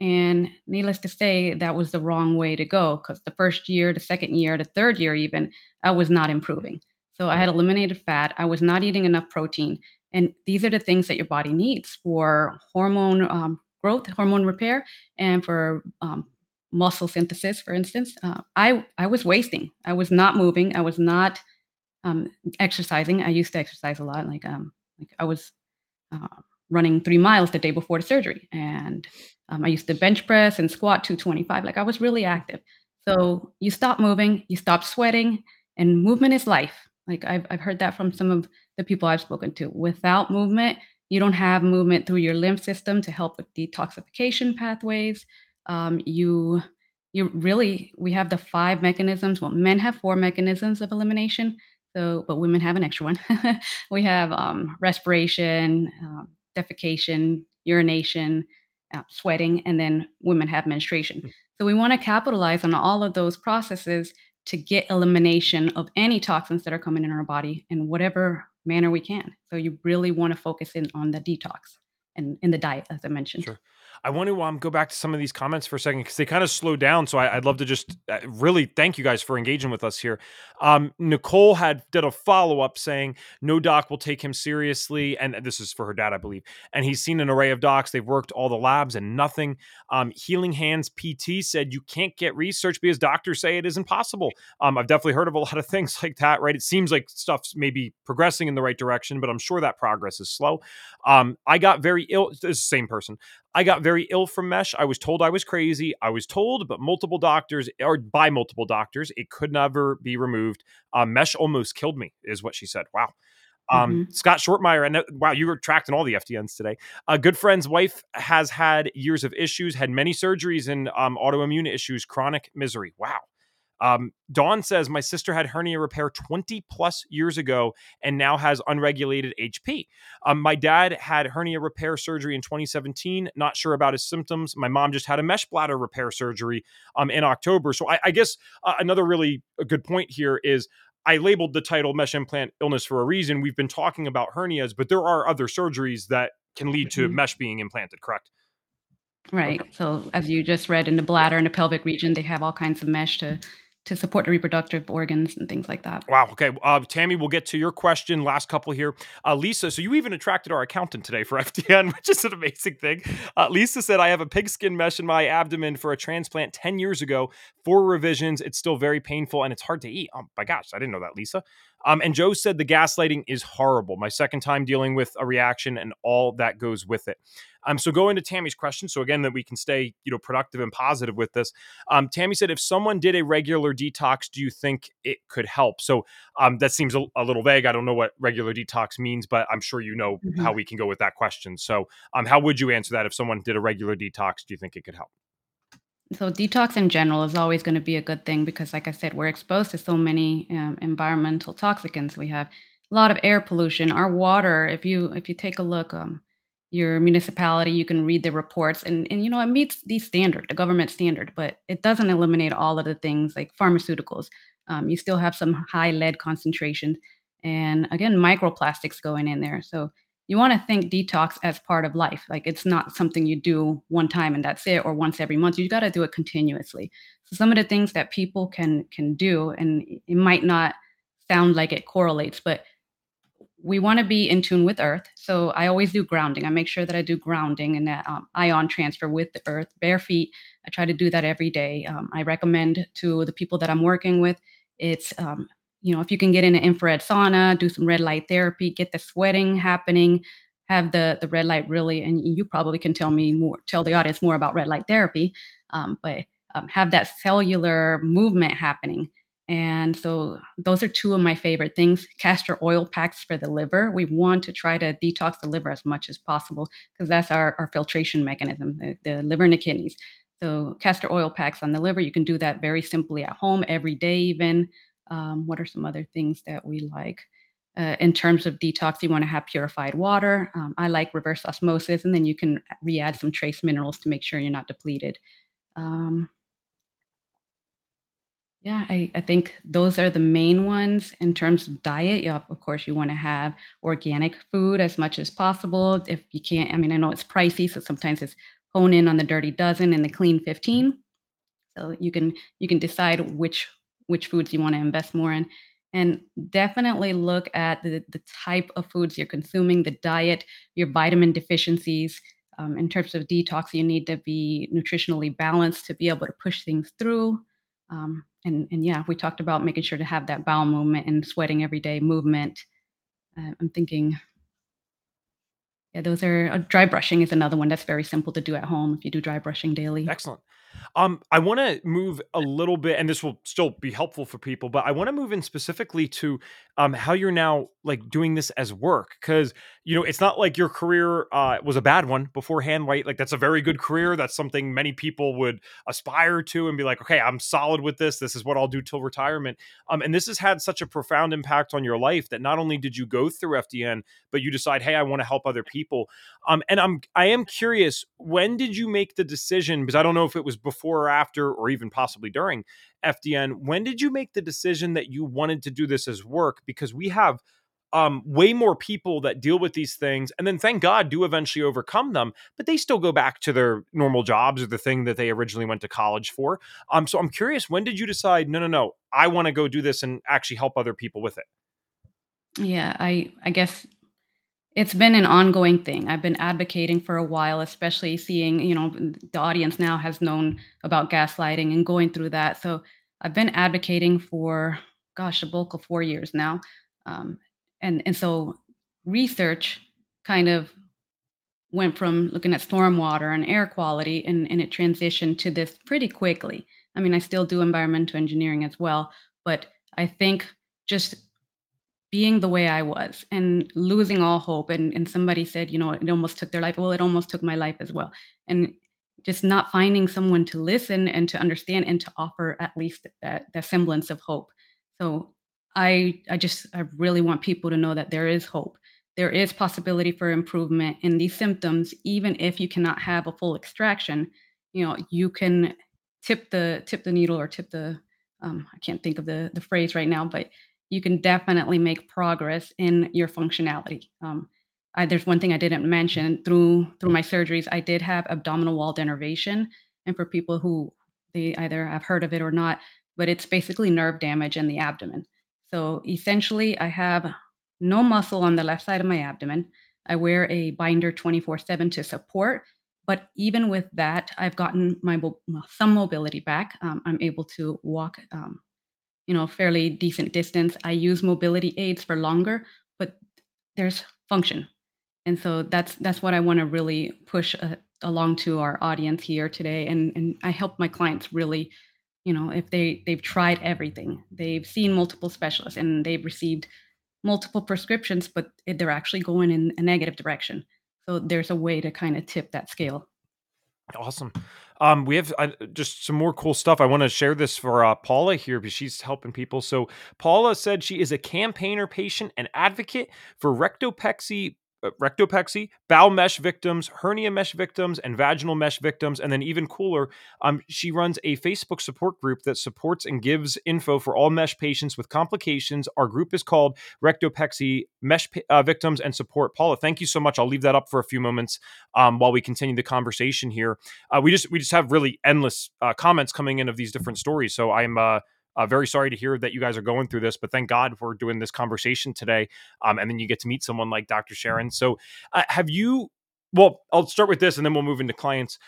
And needless to say, that was the wrong way to go because the first year, the second year, the third year, even, I was not improving. So I had eliminated fat. I was not eating enough protein. And these are the things that your body needs for hormone um, growth, hormone repair, and for um, muscle synthesis, for instance. Uh, I, I was wasting. I was not moving. I was not um, exercising. I used to exercise a lot. Like, um, like I was uh, running three miles the day before the surgery. And um, I used to bench press and squat 225. Like I was really active. So you stop moving, you stop sweating, and movement is life. Like I've, I've heard that from some of the people I've spoken to. Without movement, you don't have movement through your lymph system to help with detoxification pathways. Um, you you really we have the five mechanisms. Well, men have four mechanisms of elimination. So, but women have an extra one. we have um, respiration, um, defecation, urination, uh, sweating, and then women have menstruation. Mm. So we want to capitalize on all of those processes to get elimination of any toxins that are coming in our body in whatever manner we can. So you really want to focus in on the detox and in the diet, as I mentioned. Sure. I want to um, go back to some of these comments for a second because they kind of slowed down. So I, would love to just uh, really thank you guys for engaging with us here. Um, Nicole had did a follow up saying no doc will take him seriously, and this is for her dad, I believe. And he's seen an array of docs. They've worked all the labs and nothing. Um, Healing Hands PT said you can't get research because doctors say it is impossible. Um, I've definitely heard of a lot of things like that. Right? It seems like stuff's maybe progressing in the right direction, but I'm sure that progress is slow. Um, I got very ill. This same person. I got very ill from mesh. I was told I was crazy. I was told, but multiple doctors, or by multiple doctors, it could never be removed. Uh, mesh almost killed me, is what she said. Wow. Um, mm-hmm. Scott Shortmeyer, and wow, you were tracking all the FDNs today. A good friend's wife has had years of issues, had many surgeries and um, autoimmune issues, chronic misery. Wow. Um, Dawn says, My sister had hernia repair 20 plus years ago and now has unregulated HP. Um, my dad had hernia repair surgery in 2017. Not sure about his symptoms. My mom just had a mesh bladder repair surgery um, in October. So I, I guess uh, another really good point here is I labeled the title mesh implant illness for a reason. We've been talking about hernias, but there are other surgeries that can lead to mm-hmm. mesh being implanted, correct? Right. Okay. So as you just read in the bladder and the pelvic region, they have all kinds of mesh to to support the reproductive organs and things like that. Wow. Okay. Uh, Tammy, we'll get to your question. Last couple here. Uh, Lisa, so you even attracted our accountant today for FDN, which is an amazing thing. Uh, Lisa said, I have a pigskin mesh in my abdomen for a transplant 10 years ago. Four revisions. It's still very painful and it's hard to eat. Oh my gosh. I didn't know that, Lisa. Um, and Joe said the gaslighting is horrible. My second time dealing with a reaction and all that goes with it. Um, so go into Tammy's question. So again, that we can stay, you know, productive and positive with this. Um, Tammy said, if someone did a regular detox, do you think it could help? So um, that seems a, a, little vague. I don't know what regular detox means, but I'm sure you know mm-hmm. how we can go with that question. So um, how would you answer that if someone did a regular detox? Do you think it could help? So detox in general is always going to be a good thing because, like I said, we're exposed to so many um, environmental toxicants. We have a lot of air pollution. Our water, if you if you take a look, um, your municipality, you can read the reports, and and you know it meets the standard, the government standard, but it doesn't eliminate all of the things like pharmaceuticals. Um, you still have some high lead concentrations, and again, microplastics going in there. So you want to think detox as part of life. Like it's not something you do one time and that's it, or once every month. You got to do it continuously. So some of the things that people can can do, and it might not sound like it correlates, but we want to be in tune with earth. So I always do grounding. I make sure that I do grounding and that um, ion transfer with the earth, bare feet. I try to do that every day. Um, I recommend to the people that I'm working with, it's um, you know, if you can get in an infrared sauna, do some red light therapy, get the sweating happening, have the the red light really, and you probably can tell me more, tell the audience more about red light therapy, um, but um, have that cellular movement happening. And so those are two of my favorite things. Castor oil packs for the liver. We want to try to detox the liver as much as possible because that's our, our filtration mechanism, the, the liver and the kidneys. So castor oil packs on the liver, you can do that very simply at home every day, even. Um, what are some other things that we like? Uh, in terms of detox, you want to have purified water. Um, I like reverse osmosis, and then you can re-add some trace minerals to make sure you're not depleted. Um, yeah, I, I think those are the main ones in terms of diet. Of course, you want to have organic food as much as possible. If you can't, I mean, I know it's pricey, so sometimes it's hone in on the dirty dozen and the clean 15. So you can you can decide which which foods you want to invest more in and definitely look at the, the type of foods you're consuming the diet your vitamin deficiencies um, in terms of detox you need to be nutritionally balanced to be able to push things through. Um, and and yeah we talked about making sure to have that bowel movement and sweating every day movement. Uh, i'm thinking yeah those are uh, dry brushing is another one that's very simple to do at home if you do dry brushing daily. Excellent um, I want to move a little bit, and this will still be helpful for people, but I want to move in specifically to um, how you're now like doing this as work because you know it's not like your career uh, was a bad one beforehand, right? Like that's a very good career. That's something many people would aspire to and be like, okay, I'm solid with this. This is what I'll do till retirement. Um, and this has had such a profound impact on your life that not only did you go through FDN, but you decide, hey, I want to help other people. Um, and I'm I am curious, when did you make the decision? Because I don't know if it was before or after, or even possibly during FDN. When did you make the decision that you wanted to do this as work? Because we have um, way more people that deal with these things and then thank God do eventually overcome them, but they still go back to their normal jobs or the thing that they originally went to college for. Um, so I'm curious, when did you decide, no, no, no, I want to go do this and actually help other people with it? Yeah, I I guess it's been an ongoing thing. I've been advocating for a while, especially seeing, you know, the audience now has known about gaslighting and going through that. So I've been advocating for, gosh, a bulk of four years now. Um, and, and so research kind of went from looking at stormwater and air quality and, and it transitioned to this pretty quickly. I mean, I still do environmental engineering as well, but I think just being the way I was and losing all hope. And, and somebody said, you know, it almost took their life. Well, it almost took my life as well. And just not finding someone to listen and to understand and to offer at least that, that semblance of hope. So I I just I really want people to know that there is hope. There is possibility for improvement in these symptoms, even if you cannot have a full extraction. You know, you can tip the tip the needle or tip the um, I can't think of the the phrase right now, but you can definitely make progress in your functionality. Um, I, there's one thing I didn't mention through through my surgeries. I did have abdominal wall denervation, and for people who they either have heard of it or not, but it's basically nerve damage in the abdomen. So essentially, I have no muscle on the left side of my abdomen. I wear a binder 24 7 to support. But even with that, I've gotten my some mobility back. Um, I'm able to walk, um, you know, fairly decent distance. I use mobility aids for longer, but there's function, and so that's that's what I want to really push uh, along to our audience here today. And and I help my clients really you know if they they've tried everything they've seen multiple specialists and they've received multiple prescriptions but they're actually going in a negative direction so there's a way to kind of tip that scale Awesome. Um, we have uh, just some more cool stuff. I want to share this for uh, Paula here because she's helping people. So, Paula said she is a campaigner, patient, and advocate for rectopexy, rectopexy, bowel mesh victims, hernia mesh victims, and vaginal mesh victims. And then, even cooler, um, she runs a Facebook support group that supports and gives info for all mesh patients with complications. Our group is called Rectopexy Mesh uh, Victims and Support. Paula, thank you so much. I'll leave that up for a few moments um, while we continue the conversation here uh, we just we just have really endless uh, comments coming in of these different stories. So I'm uh, very sorry to hear that you guys are going through this, but thank God we're doing this conversation today. Um, and then you get to meet someone like Dr. Sharon. So uh, have you? Well, I'll start with this, and then we'll move into clients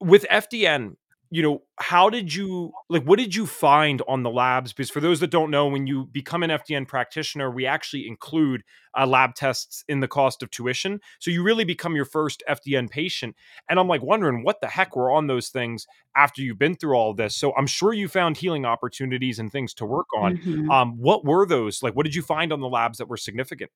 with FDN, you know, how did you like what did you find on the labs? Because for those that don't know, when you become an FDN practitioner, we actually include uh, lab tests in the cost of tuition. So you really become your first FDN patient. And I'm like wondering what the heck were on those things after you've been through all this. So I'm sure you found healing opportunities and things to work on. hmm Um, what were those? Like, what did you find on the labs that were significant?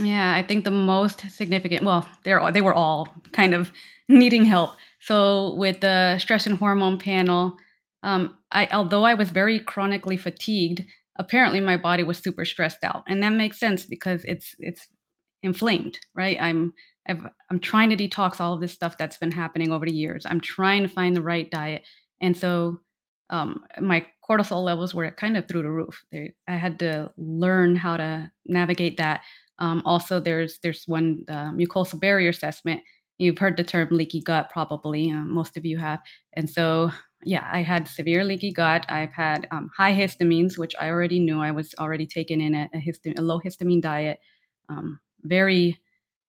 Yeah, I think the most significant well, they're all they were all kind of needing help. So with the stress and hormone panel, um, I although I was very chronically fatigued, apparently my body was super stressed out. And that makes sense because it's it's inflamed, right? I'm I've, I'm trying to detox all of this stuff that's been happening over the years. I'm trying to find the right diet, and so um, my cortisol levels were kind of through the roof. They, I had to learn how to navigate that. Um, also, there's there's one uh, mucosal barrier assessment. You've heard the term leaky gut, probably. Uh, most of you have, and so yeah, I had severe leaky gut. I've had um, high histamines, which I already knew I was already taking in a, a, a low histamine diet. Um, very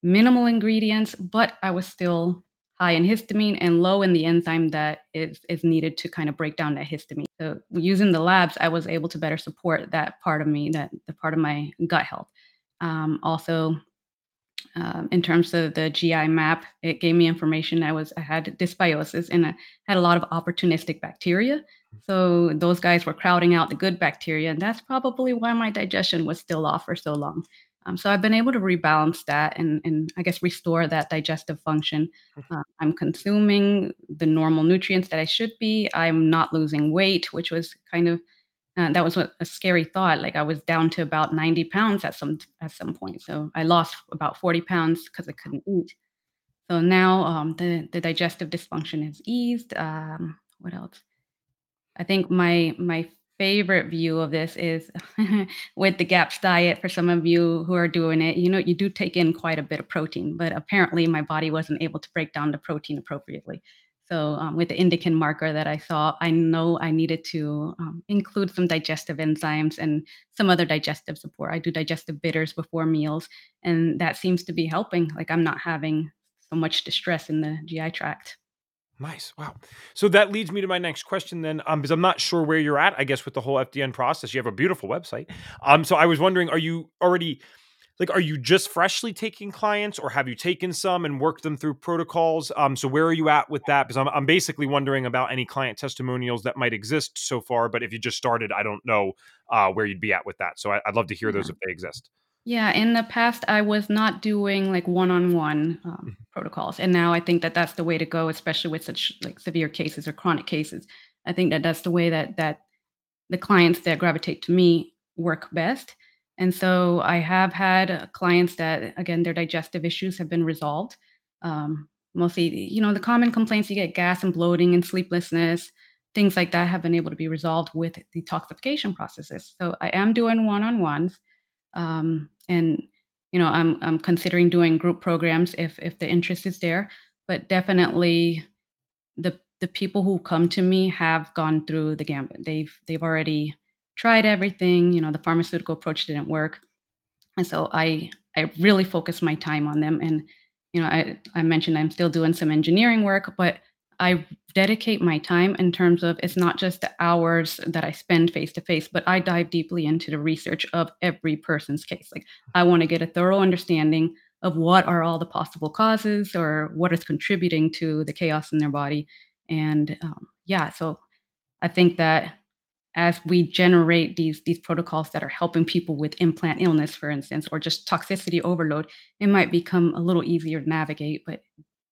minimal ingredients, but I was still high in histamine and low in the enzyme that is, is needed to kind of break down that histamine. So using the labs, I was able to better support that part of me, that the part of my gut health. Um, also, um, in terms of the GI map, it gave me information. I was I had dysbiosis and I had a lot of opportunistic bacteria. So those guys were crowding out the good bacteria, and that's probably why my digestion was still off for so long. Um, so I've been able to rebalance that and and I guess restore that digestive function. Uh, I'm consuming the normal nutrients that I should be. I'm not losing weight, which was kind of uh, that was what a scary thought. Like I was down to about 90 pounds at some at some point. So I lost about 40 pounds because I couldn't eat. So now um, the the digestive dysfunction is eased. Um, what else? I think my my favorite view of this is with the GAPS diet. For some of you who are doing it, you know you do take in quite a bit of protein, but apparently my body wasn't able to break down the protein appropriately. So um, with the indican marker that I saw, I know I needed to um, include some digestive enzymes and some other digestive support. I do digestive bitters before meals, and that seems to be helping. Like I'm not having so much distress in the GI tract. Nice. Wow. So that leads me to my next question then, um, because I'm not sure where you're at, I guess, with the whole FDN process. You have a beautiful website. Um, so I was wondering, are you already like are you just freshly taking clients or have you taken some and worked them through protocols? Um, so where are you at with that? Because I'm I'm basically wondering about any client testimonials that might exist so far, but if you just started, I don't know uh where you'd be at with that. So I, I'd love to hear those if they exist. Yeah, in the past, I was not doing like one-on-one um, Mhm. protocols, and now I think that that's the way to go, especially with such like severe cases or chronic cases. I think that that's the way that that the clients that gravitate to me work best. And so I have had clients that, again, their digestive issues have been resolved. Um, mostly, you know, the common complaints you get gas and bloating and sleeplessness, things like that have been able to be resolved with detoxification processes. So I am doing one-on-ones um, and you know i'm i'm considering doing group programs if if the interest is there but definitely the the people who come to me have gone through the gambit. They've they've already tried everything, you know, the pharmaceutical approach didn't work. And so I I really focus my time on them and you know, I I mentioned I'm still doing some engineering work, but I dedicate my time in terms of it's not just the hours that I spend face to face, but I dive deeply into the research of every person's case. Like I want to get a thorough understanding of what are all the possible causes or what is contributing to the chaos in their body. And um, yeah, so I think that as we generate these these protocols that are helping people with implant illness, for instance, or just toxicity overload, it might become a little easier to navigate. But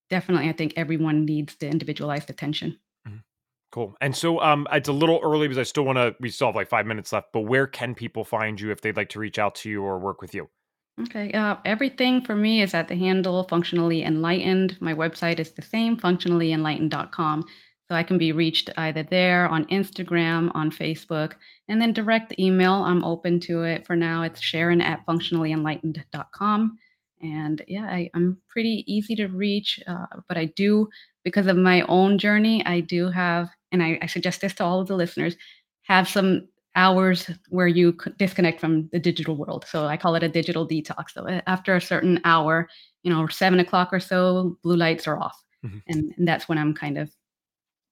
definitely, I think everyone needs the individualized attention. Mhm. Cool. And so um it's a little early because I still want to we still have like 5 minutes left, but where can people find you if they'd like to reach out to you or work with you? Okay, uh, everything for me is at the handle functionally enlightened. My website is the same, functionallyenlightened.com. So I can be reached either there on Instagram, on Facebook, and then direct email. I'm open to it for now. It's Sharon at functionallyenlightened.com. And yeah, I, I'm pretty easy to reach, uh, but I do, because of my own journey, I do have, and I, I suggest this to all of the listeners, have some hours where you disconnect from the digital world. So I call it a digital detox. So after a certain hour, you know, seven o'clock or so, blue lights are off. Mhm. And, and that's when I'm kind of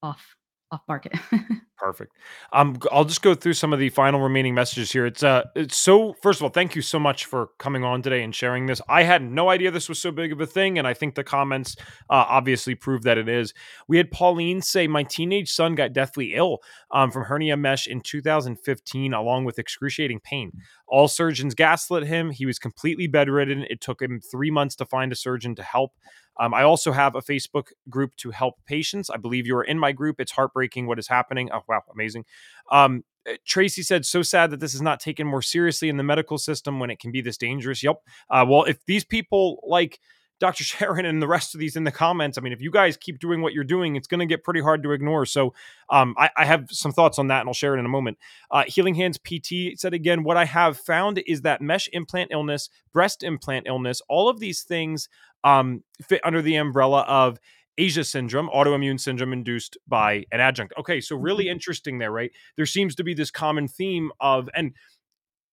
off off market. Perfect. Um, I'll just go through some of the final remaining messages here. It's uh, it's so. First of all, thank you so much for coming on today and sharing this. I had no idea this was so big of a thing, and I think the comments uh, obviously prove that it is. We had Pauline say, "My teenage son got deathly ill um, from hernia mesh in 2015, along with excruciating pain. All surgeons gaslit him. He was completely bedridden. It took him three months to find a surgeon to help." Um, I also have a Facebook group to help patients. I believe you are in my group. It's heartbreaking what is happening. Oh, wow, amazing. Um, uh, Tracy said, so sad that this is not taken more seriously in the medical system when it can be this dangerous. Yep. Uh, well, if these people like Dr. Sharon and the rest of these in the comments, I mean, if you guys keep doing what you're doing, it's going to get pretty hard to ignore. So um, I, I have some thoughts on that and I'll share it in a moment. Uh, Healing Hands PT said again, what I have found is that mesh implant illness, breast implant illness, all of these things um, fit under the umbrella of ASIA syndrome, autoimmune syndrome induced by an adjuvant. Okay, so really interesting there, right? There seems to be this common theme of, and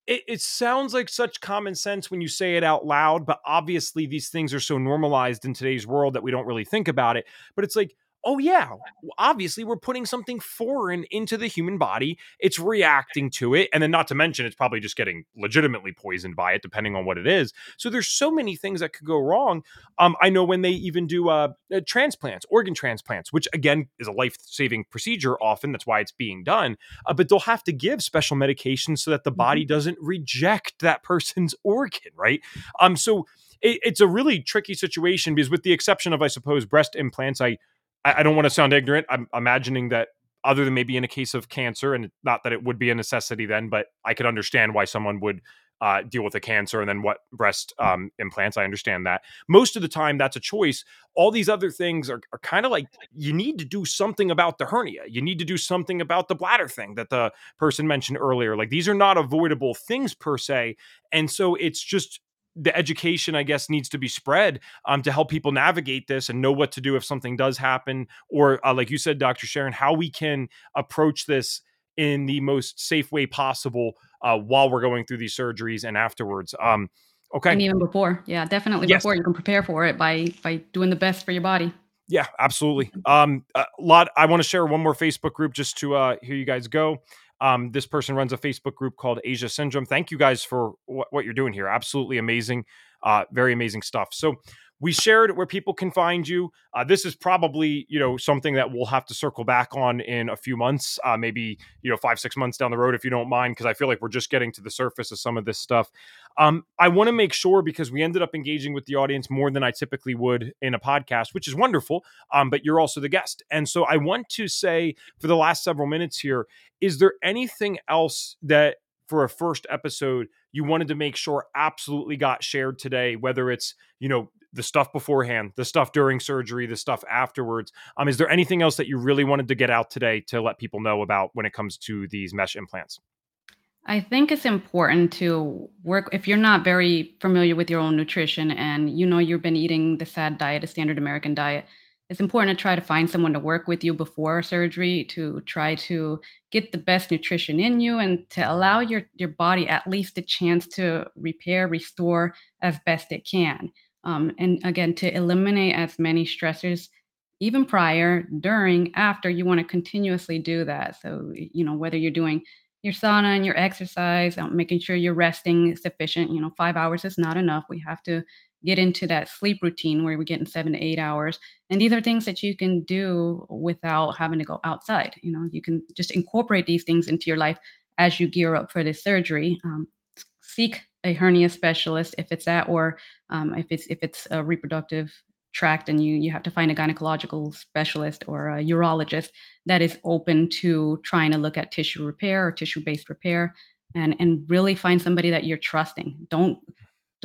it, it sounds like such common sense when you say it out loud, but obviously these things are so normalized in today's world that we don't really think about it. But it's like, oh yeah, obviously we're putting something foreign into the human body. It's reacting to it. And then not to mention it's probably just getting legitimately poisoned by it, depending on what it is. So there's so many things that could go wrong. Um, I know when they even do uh, uh, transplants, organ transplants, which again is a life-saving procedure often. That's why it's being done. Uh, but they'll have to give special medications so that the body Mhm. doesn't reject that person's organ, right? Um, so it, it's a really tricky situation because with the exception of, I suppose, breast implants, I I, I don't want to sound ignorant. I'm imagining that other than maybe in a case of cancer, and not that it would be a necessity then, but I could understand why someone would uh, deal with a cancer and then what breast um, implants. I understand that. Most of the time, that's a choice. All these other things are, are kind of like you need to do something about the hernia. You need to do something about the bladder thing that the person mentioned earlier. Like these are not avoidable things per se. And so it's just the education, I guess, needs to be spread um, to help people navigate this and know what to do if something does happen, or uh, like you said, Dr. Sharon, how we can approach this in the most safe way possible uh, while we're going through these surgeries and afterwards. Um, okay. and even before. Yeah, definitely Yes. before you can prepare for it by by doing the best for your body. Yeah, absolutely. Um, a lot. I want to share one more Facebook group just to uh, hear you guys go. Um, this person runs a Facebook group called ASIA Syndrome. Thank you guys for what, what you're doing here. Absolutely amazing. Uh, very amazing stuff. So we shared where people can find you. Uh, this is probably you know something that we'll have to circle back on in a few months, uh, maybe you know five six months down the road if you don't mind, because I feel like we're just getting to the surface of some of this stuff. Um, I want to make sure because we ended up engaging with the audience more than I typically would in a podcast, which is wonderful. Um, but you're also the guest, and so I want to say for the last several minutes here, is there anything else that for a first episode you wanted to make sure absolutely got shared today, whether it's you know the stuff beforehand, the stuff during surgery, the stuff afterwards. Um, is there anything else that you really wanted to get out today to let people know about when it comes to these mesh implants? I think it's important to work if you're not very familiar with your own nutrition and you know you've been eating the SAD diet, a standard American diet. It's important to try to find someone to work with you before surgery to try to get the best nutrition in you and to allow your your body at least a chance to repair restore as best it can. Um, and again to eliminate as many stressors even prior during after you want to continuously do that. So you know whether you're doing your sauna and your exercise um, making sure you're resting sufficient you know five hours is not enough. We have to get into that sleep routine where we're getting seven to eight hours. And these are things that you can do without having to go outside. You know, you can just incorporate these things into your life as you gear up for this surgery. Um, seek a hernia specialist if it's that, or um, if it's if it's a reproductive tract and you you have to find a gynecological specialist or a urologist that is open to trying to look at tissue repair or tissue based repair and and really find somebody that you're trusting don't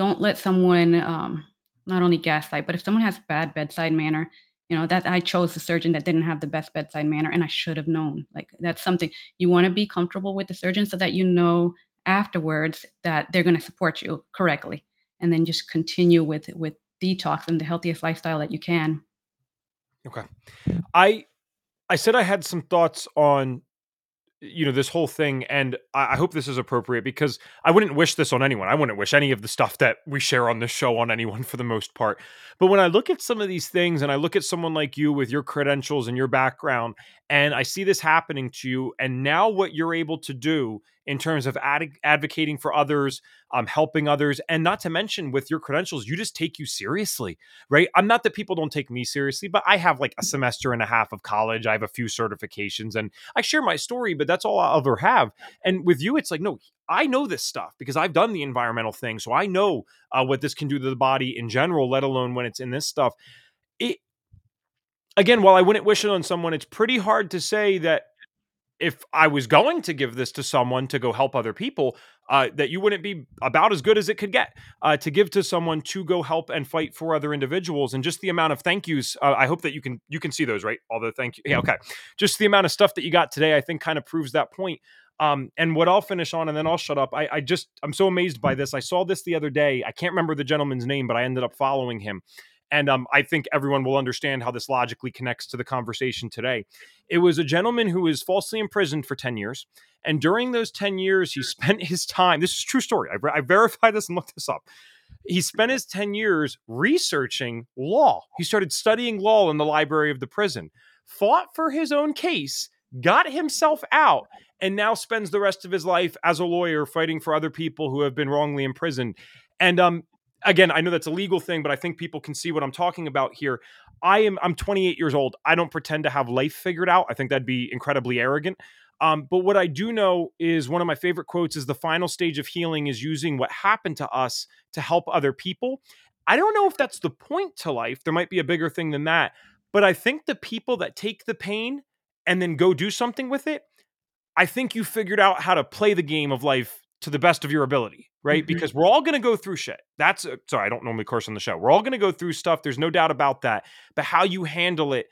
don't let someone um, not only gaslight, but if someone has bad bedside manner, you know that I chose the surgeon that didn't have the best bedside manner, and I should have known. Like that's something you want to be comfortable with the surgeon so that you know afterwards that they're going to support you correctly, and then just continue with with detox and the healthiest lifestyle that you can. Okay, I I said I had some thoughts on you know this whole thing and I, hope this is appropriate because i wouldn't wish this on anyone. I wouldn't wish any of the stuff that we share on this show on anyone for the most part. But when i look at some of these things and i look at someone like you with your credentials and your background and i see this happening to you and now what you're able to do in terms of ad- advocating for others, um, helping others, and not to mention with your credentials, you just take you seriously, right? I'm not that people don't take me seriously, but I have like a semester and a half of college. I have a few certifications, and I share my story, but that's all I'll ever have. And with you, it's like, no, I know this stuff because I've done the environmental thing, so I know uh, what this can do to the body in general, let alone when it's in this stuff. It again, while I wouldn't wish it on someone, it's pretty hard to say that if I was going to give this to someone to go help other people, uh, that you wouldn't be about as good as it could get uh, to give to someone to go help and fight for other individuals, and just the amount of thank yous. Uh, I hope that you can you can see those, right? All the thank you. Yeah, okay. Just the amount of stuff that you got today, I think, kind of proves that point. Um, and what I'll finish on, and then I'll shut up. I, I just I'm so amazed by this. I saw this the other day. I can't remember the gentleman's name, but I ended up following him and um, I think everyone will understand how this logically connects to the conversation today. It was a gentleman who was falsely imprisoned for 10 years. And during those 10 years, he spent his time, this is true story. I, I verified this and looked this up. He spent his 10 years researching law. He started studying law in the library of the prison, fought for his own case, got himself out, and now spends the rest of his life as a lawyer fighting for other people who have been wrongly imprisoned. And um, again, I know that's a legal thing, but I think people can see what I'm talking about here. I am I'm 28 years old. I don't pretend to have life figured out. I think that'd be incredibly arrogant. Um, but what I do know is one of my favorite quotes is the final stage of healing is using what happened to us to help other people. I don't know if that's the point to life. There might be a bigger thing than that. But I think the people that take the pain and then go do something with it, I think you figured out how to play the game of life to the best of your ability, right? Mm-hmm. Because we're all going to go through shit. That's uh, sorry, I don't normally curse on the show. We're all going to go through stuff. There's no doubt about that. But how you handle it,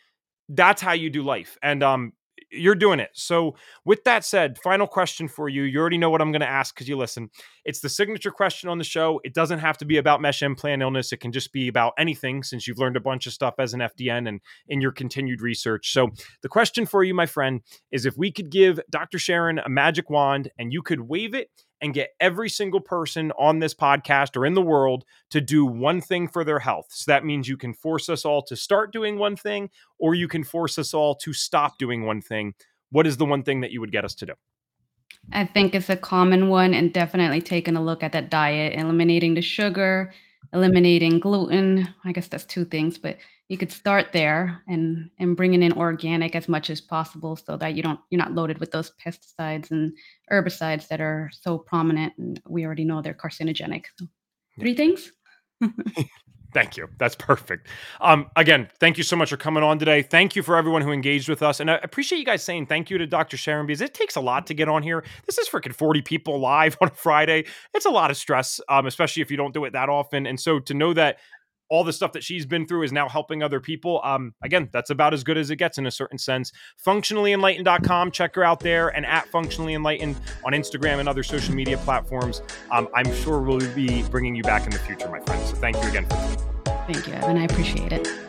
that's how you do life. And um, you're doing it. So, with that said, final question for you. You already know what I'm going to ask because you listen. It's the signature question on the show. It doesn't have to be about mesh implant illness. It can just be about anything since you've learned a bunch of stuff as an FDN and in your continued research. So, the question for you, my friend, is if we could give Dr. Sharon a magic wand and you could wave it and get every single person on this podcast or in the world to do one thing for their health. So that means you can force us all to start doing one thing, or you can force us all to stop doing one thing. What is the one thing that you would get us to do? I think it's a common one, and definitely taking a look at that diet, eliminating the sugar, eliminating gluten. I guess that's two things, but you could start there and and bringing in organic as much as possible so that you don't you're not loaded with those pesticides and herbicides that are so prominent and we already know they're carcinogenic. So three things Thank you. That's perfect. Um, again, thank you so much for coming on today. Thank you for everyone who engaged with us. And I appreciate you guys saying thank you to Dr. Sharon because it takes a lot to get on here. This is freaking 40 people live on a Friday. It's a lot of stress, um, especially if you don't do it that often. And so to know that all the stuff that she's been through is now helping other people. Um, again, that's about as good as it gets in a certain sense. Functionallyenlightened.com, check her out there, and at Functionally Enlightened on Instagram and other social media platforms. Um, I'm sure we'll be bringing you back in the future, my friends. So thank you again. Thank you, Evan. I appreciate it.